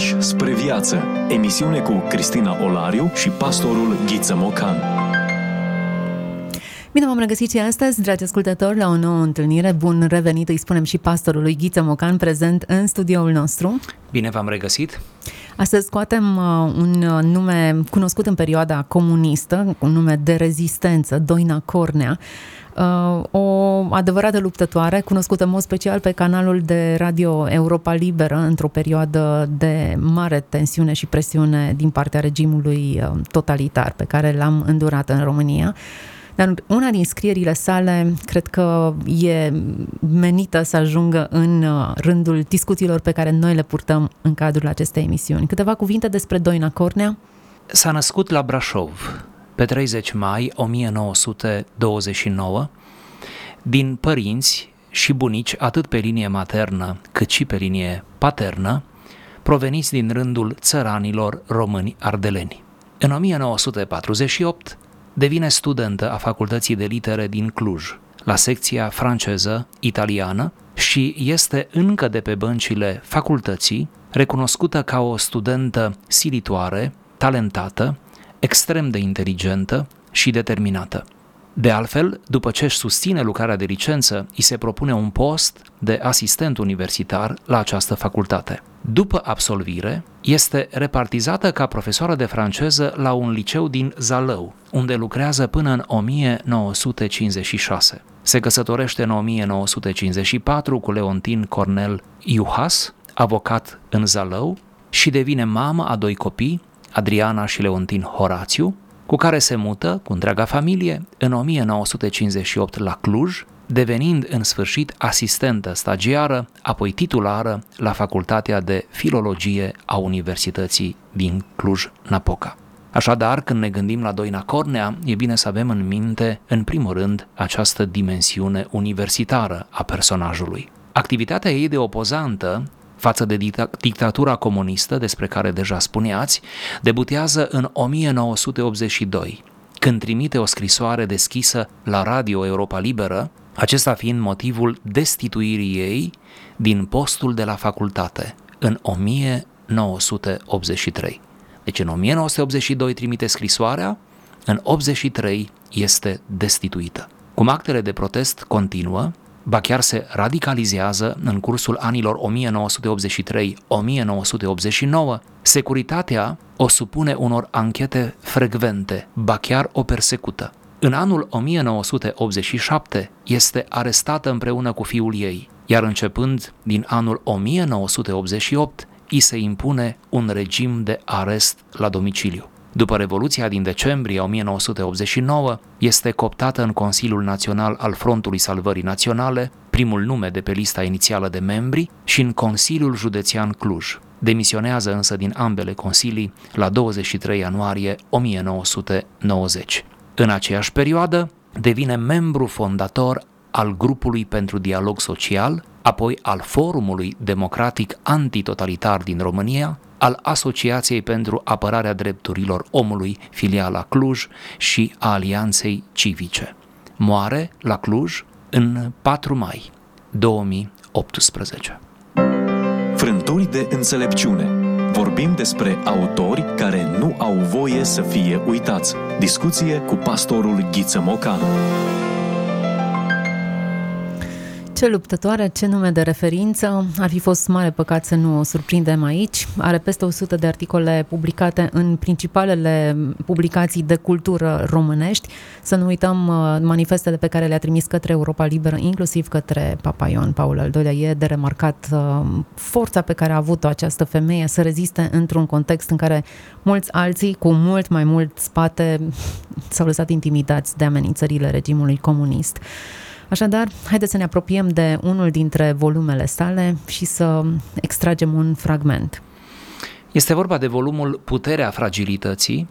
Pași spre viață. Emisiune cu Cristina Olariu și pastorul Ghiță Mocan. Bine v-am regăsit și astăzi, dragi ascultători, la o nouă întâlnire. Bun revenit, îi spunem și pastorului Ghiță Mocan, prezent în studioul nostru. Bine v-am regăsit! Astăzi scoatem uh, un uh, nume cunoscut în perioada comunistă, un nume de rezistență, Doina Cornea, uh, o adevărată luptătoare, cunoscută în mod special pe canalul de radio Europa Liberă, într-o perioadă de mare tensiune și presiune din partea regimului totalitar pe care l-am îndurat în România. Dar una din scrierile sale cred că e menită să ajungă în uh, rândul discuțiilor pe care noi le purtăm în cadrul acestei emisiuni. Câteva cuvinte despre Doina Cornea? S-a născut la Brașov pe 30 mai 1929 din părinți și bunici atât pe linie maternă cât și pe linie paternă, proveniți din rândul țăranilor români ardeleni. În 1948 devine studentă a Facultății de Litere din Cluj, la secția franceză-italiană și este încă de pe băncile facultății recunoscută ca o studentă silitoare, talentată, extrem de inteligentă și determinată. De altfel, după ce își susține lucrarea de licență, îi se propune un post de asistent universitar la această facultate. După absolvire, este repartizată ca profesoară de franceză la un liceu din Zalău, unde lucrează până în 1956. Se căsătorește în 1954 cu Leontin Cornel Iuhas, avocat în Zalău, și devine mamă a doi copii, Adriana și Leontin Horațiu, cu care se mută cu întreaga familie în 1958 la Cluj, devenind în sfârșit asistentă stagiară, apoi titulară la Facultatea de Filologie a Universității din Cluj-Napoca. Așadar, când ne gândim la Doina Cornea, e bine să avem în minte, în primul rând, această dimensiune universitară a personajului. Activitatea ei de opozantă față de dictatura comunistă despre care deja spuneați, debutează în 1982, când trimite o scrisoare deschisă la Radio Europa Liberă, acesta fiind motivul destituirii ei din postul de la facultate în 1983. Deci în 1982 trimite scrisoarea, în 83 este destituită. Cum actele de protest continuă, ba chiar se radicalizează în cursul anilor 1983-1989, securitatea o supune unor anchete frecvente, ba chiar o persecută. În anul 1987 este arestată împreună cu fiul ei, iar începând din anul 1988 îi se impune un regim de arest la domiciliu. După Revoluția din decembrie 1989, este cooptată în Consiliul Național al Frontului Salvării Naționale, primul nume de pe lista inițială de membri, și în Consiliul Județean Cluj. Demisionează însă din ambele consilii la 23 ianuarie 1990. În aceeași perioadă, devine membru fondator al grupului pentru dialog social, apoi al Forumului Democratic Antitotalitar din România, al Asociației pentru Apărarea Drepturilor Omului, filiala Cluj și a Alianței Civice. Moare la Cluj în 4 mai 2018. Frânturi de înțelepciune. Vorbim despre autori care nu au voie să fie uitați. Discuție cu pastorul Ghiță Mocan. Ce luptătoare, ce nume de referință. Ar fi fost mare păcat să nu o surprindem aici. Are peste 100 de articole publicate în principalele publicații de cultură românești. Să nu uităm uh, manifestele pe care le-a trimis către Europa Liberă, inclusiv către Papa Ioan Paul al II-lea. E de remarcat uh, forța pe care a avut-o această femeie să reziste într-un context în care mulți alții, cu mult mai mult spate, s-au lăsat intimidați de amenințările regimului comunist. Așadar, haideți să ne apropiem de unul dintre volumele sale și să extragem un fragment. Este vorba de volumul Puterea fragilității,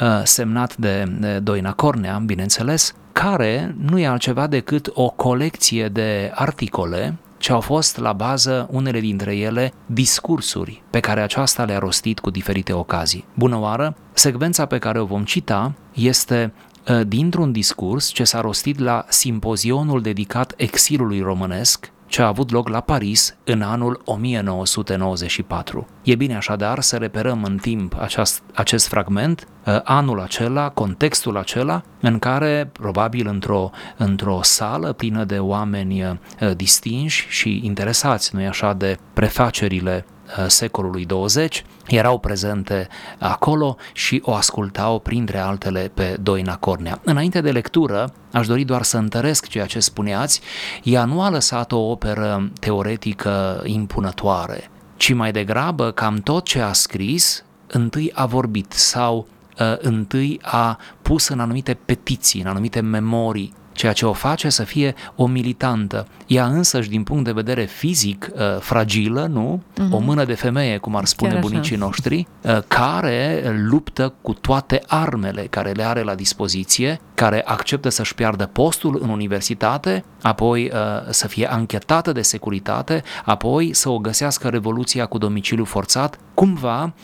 uh, semnat de Doina Cornea, bineînțeles, care nu e altceva decât o colecție de articole ce au fost la bază, unele dintre ele, discursuri pe care aceasta le-a rostit cu diferite ocazii. Bună oară, secvența pe care o vom cita este Uh, dintr-un discurs ce s-a rostit la simpozionul dedicat exilului românesc ce a avut loc la Paris în anul 1994. E bine așadar să reperăm în timp acest, acest fragment, uh, anul acela, contextul acela, în care, probabil într-o, într-o sală plină de oameni uh, distinși și interesați, nu așa, de prefacerile Uh, secolului 20 erau prezente acolo și o ascultau printre altele pe Doina Cornea. Înainte de lectură, aș dori doar să întăresc ceea ce spuneați, ea nu a lăsat o operă teoretică impunătoare, ci mai degrabă cam tot ce a scris întâi a vorbit sau uh, întâi a pus în anumite petiții, în anumite memorii ceea ce o face să fie o militantă. Ea însăși, din punct de vedere fizic, uh, fragilă, nu? Uh-huh. O mână de femeie, cum ar spune Chiar bunicii așa. noștri, uh, care luptă cu toate armele care le are la dispoziție, care acceptă să-și piardă postul în universitate, apoi uh, să fie anchetată de securitate, apoi să o găsească revoluția cu domiciliu forțat. Cumva,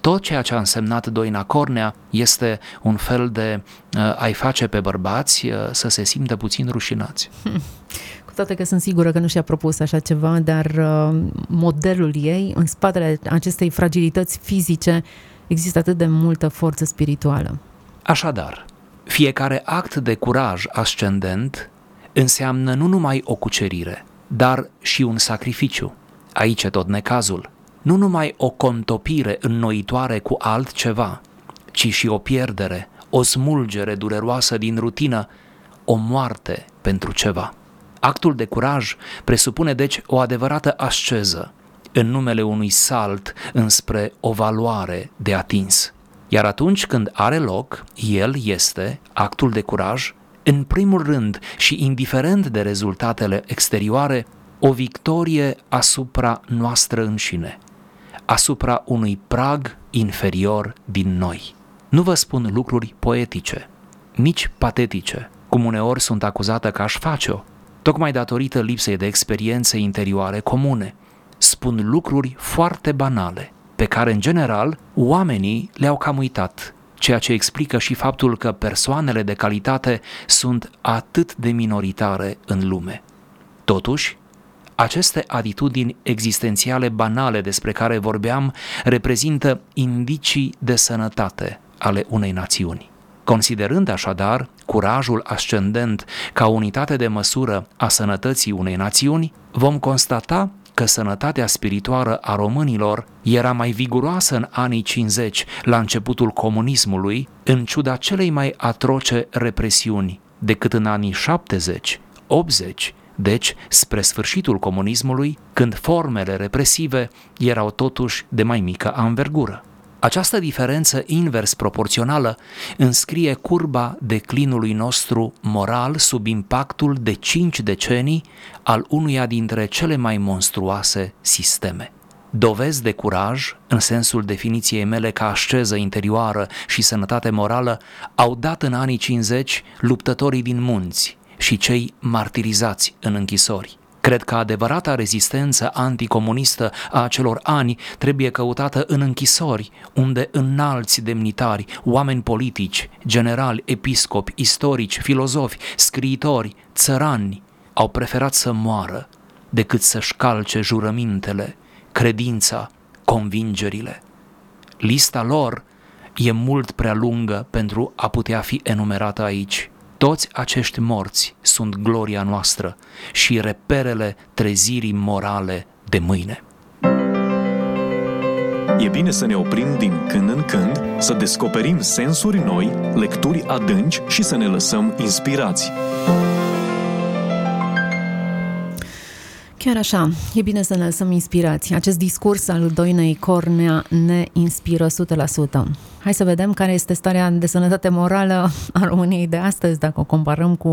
tot ceea ce a însemnat Doina Cornea este un fel de a-i face pe bărbați să se simtă puțin rușinați. Cu toate că sunt sigură că nu și-a propus așa ceva, dar uh, modelul ei, în spatele acestei fragilități fizice, există atât de multă forță spirituală. Așadar, fiecare act de curaj ascendent înseamnă nu numai o cucerire, dar și un sacrificiu. Aici e tot necazul. Nu numai o contopire înnoitoare cu altceva, ci și o pierdere, o smulgere dureroasă din rutină o moarte pentru ceva. Actul de curaj presupune deci o adevărată asceză în numele unui salt înspre o valoare de atins. Iar atunci când are loc, el este, actul de curaj, în primul rând și indiferent de rezultatele exterioare, o victorie asupra noastră înșine, asupra unui prag inferior din noi. Nu vă spun lucruri poetice, nici patetice, cum uneori sunt acuzată că aș face-o, tocmai datorită lipsei de experiențe interioare comune. Spun lucruri foarte banale, pe care, în general, oamenii le-au cam uitat, ceea ce explică și faptul că persoanele de calitate sunt atât de minoritare în lume. Totuși, aceste atitudini existențiale banale despre care vorbeam reprezintă indicii de sănătate ale unei națiuni. Considerând așadar curajul ascendent ca unitate de măsură a sănătății unei națiuni, vom constata că sănătatea spirituală a românilor era mai viguroasă în anii 50, la începutul comunismului, în ciuda celei mai atroce represiuni, decât în anii 70, 80, deci spre sfârșitul comunismului, când formele represive erau totuși de mai mică anvergură. Această diferență invers proporțională înscrie curba declinului nostru moral sub impactul de cinci decenii al unuia dintre cele mai monstruoase sisteme. Dovezi de curaj, în sensul definiției mele ca asceză interioară și sănătate morală, au dat în anii 50 luptătorii din munți și cei martirizați în închisori. Cred că adevărata rezistență anticomunistă a acelor ani trebuie căutată în închisori, unde înalți demnitari, oameni politici, generali, episcopi, istorici, filozofi, scriitori, țărani, au preferat să moară decât să-și calce jurămintele, credința, convingerile. Lista lor e mult prea lungă pentru a putea fi enumerată aici. Toți acești morți sunt gloria noastră și reperele trezirii morale de mâine. E bine să ne oprim din când în când, să descoperim sensuri noi, lecturi adânci și să ne lăsăm inspirați. Chiar așa, e bine să ne lăsăm inspirați. Acest discurs al Doinei Cornea ne inspiră 100%. Hai să vedem care este starea de sănătate morală a României de astăzi, dacă o comparăm cu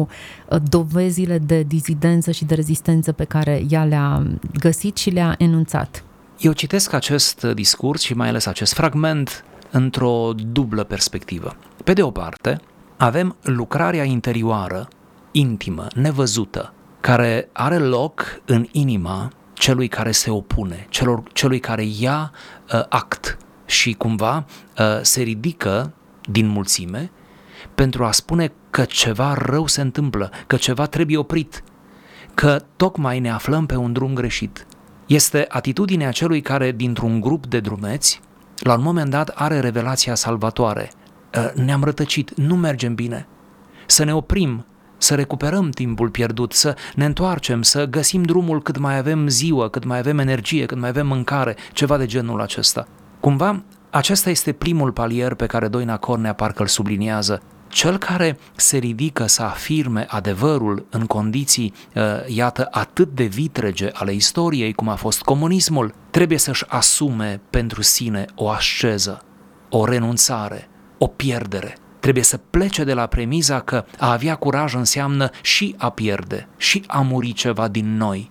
uh, dovezile de dizidență și de rezistență pe care ea le-a găsit și le-a enunțat. Eu citesc acest discurs și mai ales acest fragment într-o dublă perspectivă. Pe de o parte, avem lucrarea interioară, intimă, nevăzută, care are loc în inima celui care se opune, celor, celui care ia uh, act și cumva uh, se ridică din mulțime pentru a spune că ceva rău se întâmplă, că ceva trebuie oprit, că tocmai ne aflăm pe un drum greșit. Este atitudinea celui care, dintr-un grup de drumeți, la un moment dat are revelația salvatoare. Ă, ne-am rătăcit, nu mergem bine. Să ne oprim, să recuperăm timpul pierdut, să ne întoarcem, să găsim drumul cât mai avem ziua, cât mai avem energie, cât mai avem mâncare, ceva de genul acesta. Cumva, acesta este primul palier pe care Doina Cornea parcă îl subliniază. Cel care se ridică să afirme adevărul în condiții, uh, iată, atât de vitrege ale istoriei, cum a fost comunismul, trebuie să-și asume pentru sine o asceză, o renunțare, o pierdere. Trebuie să plece de la premiza că a avea curaj înseamnă și a pierde, și a muri ceva din noi.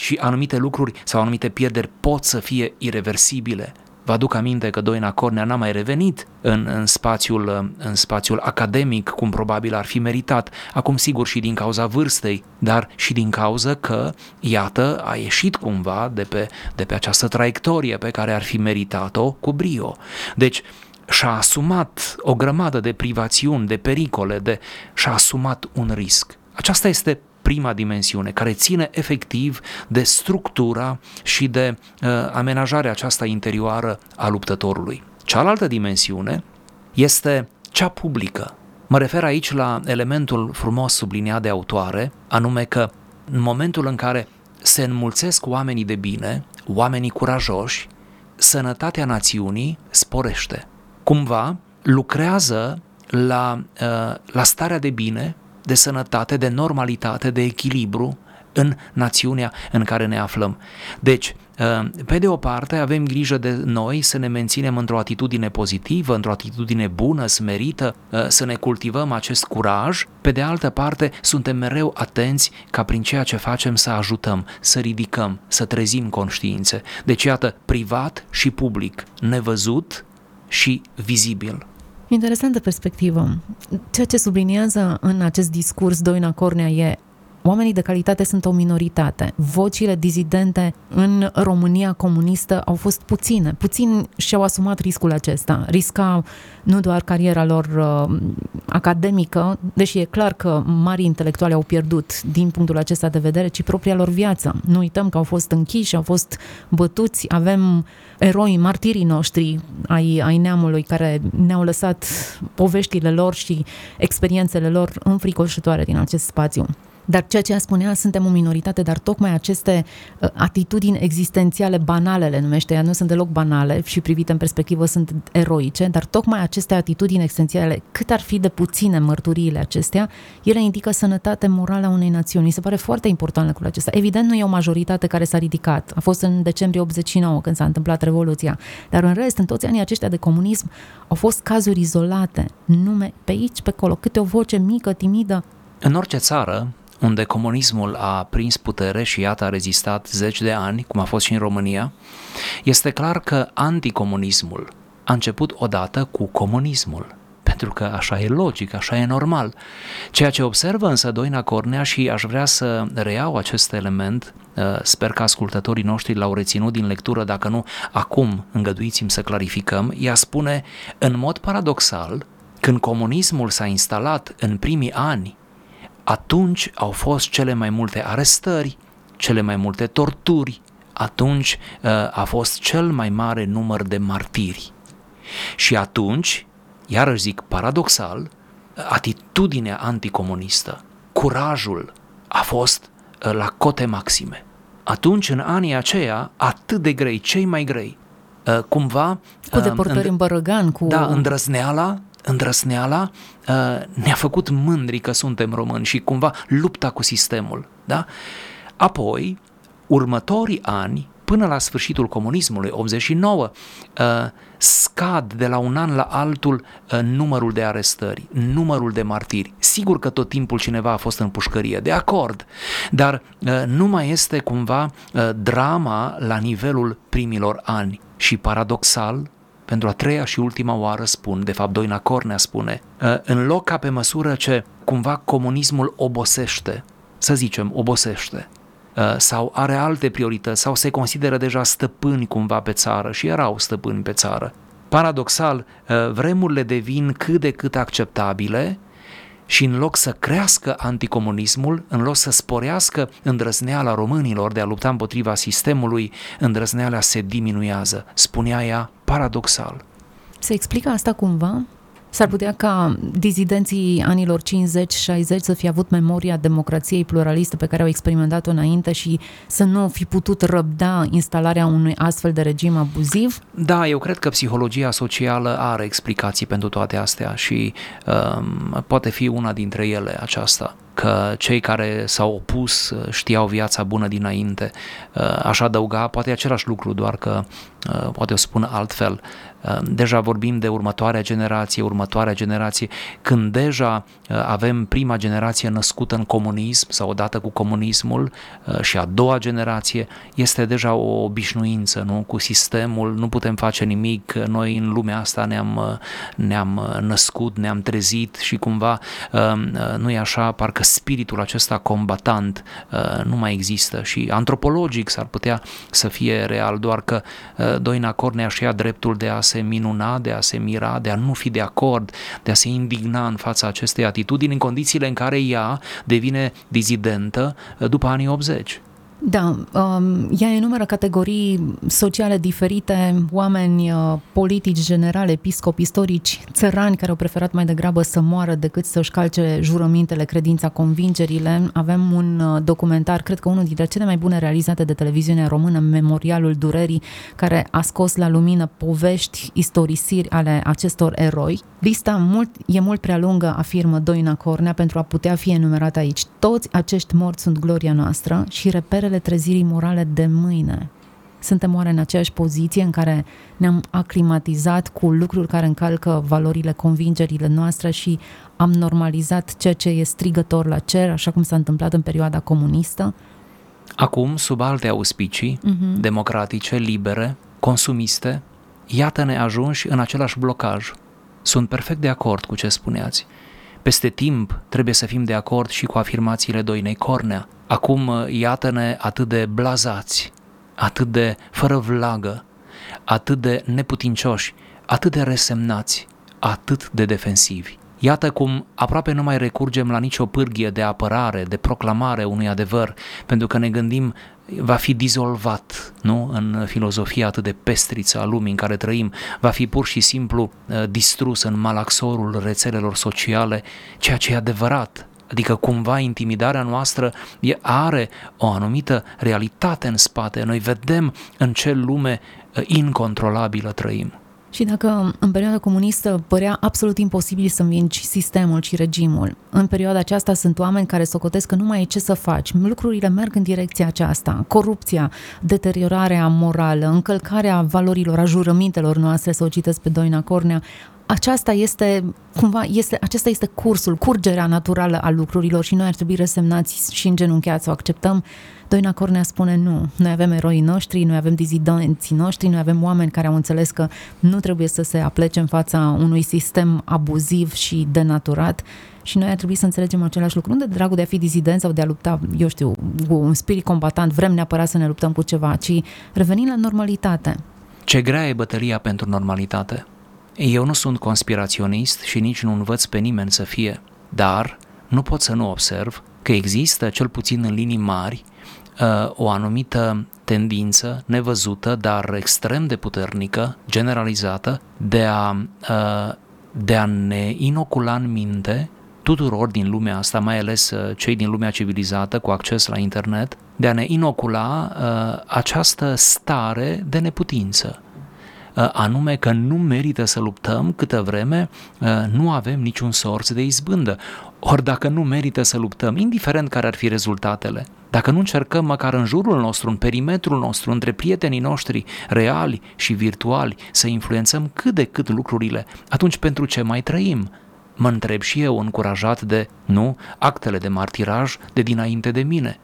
Și anumite lucruri sau anumite pierderi pot să fie irreversibile, Vă aduc aminte că Doina Cornea n-a mai revenit în, în, spațiul, în spațiul academic, cum probabil ar fi meritat, acum sigur și din cauza vârstei, dar și din cauza că, iată, a ieșit cumva de pe, de pe această traiectorie pe care ar fi meritat-o cu brio. Deci, și-a asumat o grămadă de privațiuni, de pericole, de, și-a asumat un risc. Aceasta este prima dimensiune, care ține efectiv de structura și de uh, amenajarea aceasta interioară a luptătorului. Cealaltă dimensiune este cea publică. Mă refer aici la elementul frumos subliniat de autoare, anume că în momentul în care se înmulțesc oamenii de bine, oamenii curajoși, sănătatea națiunii sporește. Cumva lucrează la, uh, la starea de bine de sănătate, de normalitate, de echilibru în națiunea în care ne aflăm. Deci, uh, pe de o parte, avem grijă de noi să ne menținem într-o atitudine pozitivă, într-o atitudine bună, smerită, uh, să ne cultivăm acest curaj. Pe de altă parte, suntem mereu atenți ca prin ceea ce facem să ajutăm, să ridicăm, să trezim conștiințe. Deci, iată, privat și public, nevăzut și vizibil. Interesantă perspectivă. Ceea ce subliniază în acest discurs Doina Cornea e Oamenii de calitate sunt o minoritate. Vocile dizidente în România comunistă au fost puține. Puțini și-au asumat riscul acesta. Risca nu doar cariera lor uh, academică, deși e clar că mari intelectuali au pierdut din punctul acesta de vedere, ci propria lor viață. Nu uităm că au fost închiși, au fost bătuți, avem eroi, martirii noștri ai, ai neamului care ne-au lăsat poveștile lor și experiențele lor înfricoșătoare din acest spațiu. Dar ceea ce spunea, suntem o minoritate, dar tocmai aceste uh, atitudini existențiale banale, le numește ea, nu sunt deloc banale și privite în perspectivă sunt eroice, dar tocmai aceste atitudini existențiale, cât ar fi de puține mărturiile acestea, ele indică sănătate morală a unei națiuni. Mi se pare foarte important lucrul acesta. Evident, nu e o majoritate care s-a ridicat. A fost în decembrie 89 când s-a întâmplat Revoluția. Dar în rest, în toți anii aceștia de comunism, au fost cazuri izolate, nume pe aici, pe acolo, câte o voce mică, timidă. În orice țară, unde comunismul a prins putere și iată a rezistat zeci de ani, cum a fost și în România, este clar că anticomunismul a început odată cu comunismul. Pentru că așa e logic, așa e normal. Ceea ce observă însă Doina Cornea și aș vrea să reiau acest element, uh, sper că ascultătorii noștri l-au reținut din lectură, dacă nu, acum îngăduiți-mi să clarificăm, ea spune, în mod paradoxal, când comunismul s-a instalat în primii ani atunci au fost cele mai multe arestări, cele mai multe torturi, atunci uh, a fost cel mai mare număr de martiri. Și atunci, iarăși zic paradoxal, atitudinea anticomunistă, curajul a fost uh, la cote maxime. Atunci, în anii aceia, atât de grei, cei mai grei, uh, cumva... Cu deportări în, în Bărăgan, cu... Da, îndrăzneala îndrăsneala uh, ne-a făcut mândri că suntem români și cumva lupta cu sistemul. Da? Apoi, următorii ani, până la sfârșitul comunismului, 89, uh, scad de la un an la altul uh, numărul de arestări, numărul de martiri. Sigur că tot timpul cineva a fost în pușcărie, de acord, dar nu mai este cumva drama la nivelul primilor ani. Și paradoxal, pentru a treia și ultima oară spun, de fapt Doina Cornea spune, ă, în loc ca pe măsură ce cumva comunismul obosește, să zicem, obosește, ă, sau are alte priorități, sau se consideră deja stăpâni cumva pe țară și erau stăpâni pe țară. Paradoxal, ă, vremurile devin cât de cât acceptabile și în loc să crească anticomunismul, în loc să sporească îndrăzneala românilor de a lupta împotriva sistemului, îndrăzneala se diminuează, spunea ea paradoxal. Se explică asta cumva? S-ar putea ca dizidenții anilor 50-60 să fie avut memoria democrației pluraliste pe care au experimentat-o înainte și să nu fi putut răbda instalarea unui astfel de regim abuziv? Da, eu cred că psihologia socială are explicații pentru toate astea și um, poate fi una dintre ele aceasta că cei care s-au opus uh, știau viața bună dinainte. Uh, aș adăuga poate același lucru, doar că uh, poate o spun altfel. Deja vorbim de următoarea generație, următoarea generație, când deja avem prima generație născută în comunism sau odată cu comunismul și a doua generație, este deja o obișnuință, nu? Cu sistemul nu putem face nimic, noi în lumea asta ne-am, ne-am născut, ne-am trezit și cumva nu e așa, parcă spiritul acesta combatant uh, nu mai există și antropologic s-ar putea să fie real, doar că uh, Doina Cornea și ia dreptul de a se minuna, de a se mira, de a nu fi de acord, de a se indigna în fața acestei atitudini în condițiile în care ea devine dizidentă uh, după anii 80. Da, um, ea enumeră categorii sociale diferite, oameni uh, politici generale, episcopi, istorici, țărani care au preferat mai degrabă să moară decât să-și calce jurămintele, credința, convingerile. Avem un uh, documentar, cred că unul dintre cele mai bune realizate de televiziunea română, Memorialul Durerii, care a scos la lumină povești, istorisiri ale acestor eroi. Lista mult, e mult prea lungă, afirmă Doina Cornea, pentru a putea fi enumerată aici. Toți acești morți sunt gloria noastră și reperele trezirii morale de mâine. Suntem oare în aceeași poziție în care ne-am aclimatizat cu lucruri care încalcă valorile, convingerile noastre și am normalizat ceea ce e strigător la cer, așa cum s-a întâmplat în perioada comunistă? Acum, sub alte auspicii, uh-huh. democratice, libere, consumiste, iată-ne ajunși în același blocaj. Sunt perfect de acord cu ce spuneați. Peste timp trebuie să fim de acord și cu afirmațiile Doinei Cornea. Acum iată-ne atât de blazați, atât de fără vlagă, atât de neputincioși, atât de resemnați, atât de defensivi. Iată cum aproape nu mai recurgem la nicio pârghie de apărare, de proclamare unui adevăr, pentru că ne gândim va fi dizolvat nu? în filozofia atât de pestriță a lumii în care trăim, va fi pur și simplu uh, distrus în malaxorul rețelelor sociale, ceea ce e adevărat. Adică cumva intimidarea noastră are o anumită realitate în spate. Noi vedem în ce lume uh, incontrolabilă trăim. Și dacă în perioada comunistă părea absolut imposibil să învingi sistemul și regimul, în perioada aceasta sunt oameni care socotesc că nu mai e ce să faci. Lucrurile merg în direcția aceasta. Corupția, deteriorarea morală, încălcarea valorilor, a jurămintelor noastre, să o citesc pe Doina Cornea, aceasta este, cumva, este, acesta este cursul, curgerea naturală a lucrurilor și noi ar trebui resemnați și îngenunchiați să o acceptăm. Doina Cornea spune nu, noi avem eroii noștri, noi avem dizidenții noștri, noi avem oameni care au înțeles că nu trebuie să se aplece în fața unui sistem abuziv și denaturat și noi ar trebui să înțelegem același lucru. Nu de dragul de a fi dizident sau de a lupta, eu știu, cu un spirit combatant, vrem neapărat să ne luptăm cu ceva, ci revenim la normalitate. Ce grea e bătălia pentru normalitate. Eu nu sunt conspiraționist și nici nu învăț pe nimeni să fie, dar nu pot să nu observ că există, cel puțin în linii mari, uh, o anumită tendință nevăzută, dar extrem de puternică, generalizată, de a, uh, de a ne inocula în minte tuturor din lumea asta, mai ales uh, cei din lumea civilizată cu acces la internet, de a ne inocula această stare de neputință. Uh, anume că nu merită să luptăm câtă vreme uh, nu avem niciun sorț de izbândă. Ori dacă nu merită să luptăm, indiferent care ar fi rezultatele, dacă nu încercăm măcar în jurul nostru, în perimetrul nostru, între prietenii noștri reali și virtuali, să influențăm cât de cât lucrurile, atunci pentru ce mai trăim? Mă întreb și eu, încurajat de, nu, actele de martiraj de dinainte de mine.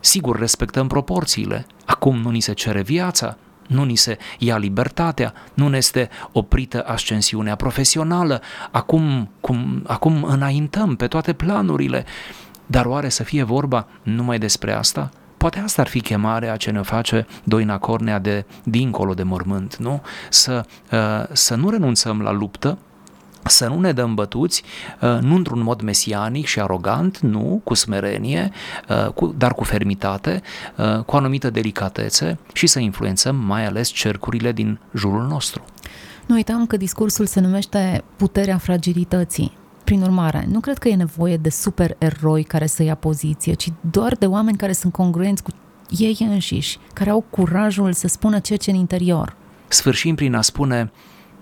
Sigur, respectăm proporțiile. Acum nu ni se cere viața, nu ni se ia libertatea, nu ne este oprită ascensiunea profesională, acum, cum, acum înaintăm pe toate planurile. Dar oare să fie vorba numai despre asta? Poate asta ar fi chemarea ce ne face Doina Cornea de dincolo de mormânt, nu? Să, uh, să nu renunțăm la luptă, să nu ne dăm bătuți, uh, nu într-un mod mesianic și arogant, nu, cu smerenie, uh, cu, dar cu fermitate, uh, cu anumită delicatețe și să influențăm mai ales cercurile din jurul nostru. Nu uitam că discursul se numește puterea fragilității. Prin urmare, nu cred că e nevoie de supereroi care să ia poziție, ci doar de oameni care sunt congruenți cu ei înșiși, care au curajul să spună ceea ce în interior. Sfârșim prin a spune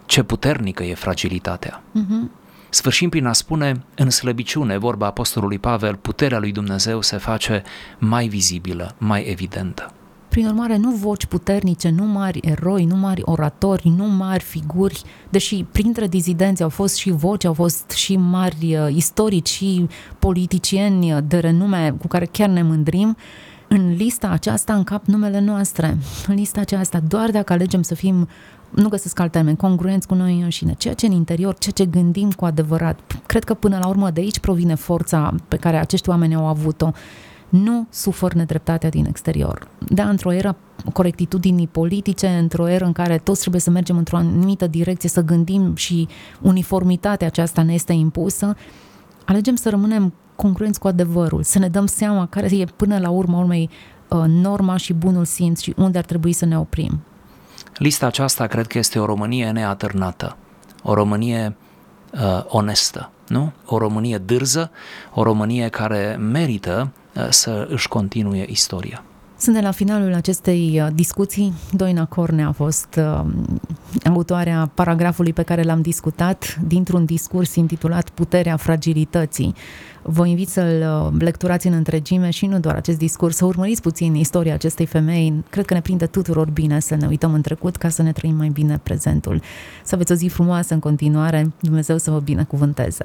ce puternică e fragilitatea. Uh-huh. Sfârșim prin a spune, în slăbiciune, vorba apostolului Pavel, puterea lui Dumnezeu se face mai vizibilă, mai evidentă. Prin urmare, nu voci puternice, nu mari eroi, nu mari oratori, nu mari figuri, deși printre dizidenți au fost și voci, au fost și mari uh, istorici și politicieni de renume cu care chiar ne mândrim, în lista aceasta încap numele noastre. În lista aceasta, doar dacă alegem să fim nu găsesc alt termen, congruenți cu noi înșine, ceea ce în interior, ceea ce gândim cu adevărat. Cred că până la urmă de aici provine forța pe care acești oameni au avut-o. Nu sufăr nedreptatea din exterior. Da, într-o era corectitudinii politice, într-o eră în care toți trebuie să mergem într-o anumită direcție, să gândim și uniformitatea aceasta ne este impusă, alegem să rămânem congruenți cu adevărul, să ne dăm seama care e până la urmă urmei uh, norma și bunul simț și unde ar trebui să ne oprim. Lista aceasta cred că este o Românie neatârnată, o Românie uh, onestă, nu? O Românie dârză, o Românie care merită uh, să își continue istoria. Suntem la finalul acestei uh, discuții. Doina Corne a fost uh, autoarea paragrafului pe care l-am discutat dintr-un discurs intitulat Puterea fragilității. Vă invit să-l uh, lecturați în întregime și nu doar acest discurs, să urmăriți puțin istoria acestei femei. Cred că ne prinde tuturor bine să ne uităm în trecut ca să ne trăim mai bine prezentul. Să aveți o zi frumoasă în continuare. Dumnezeu să vă binecuvânteze.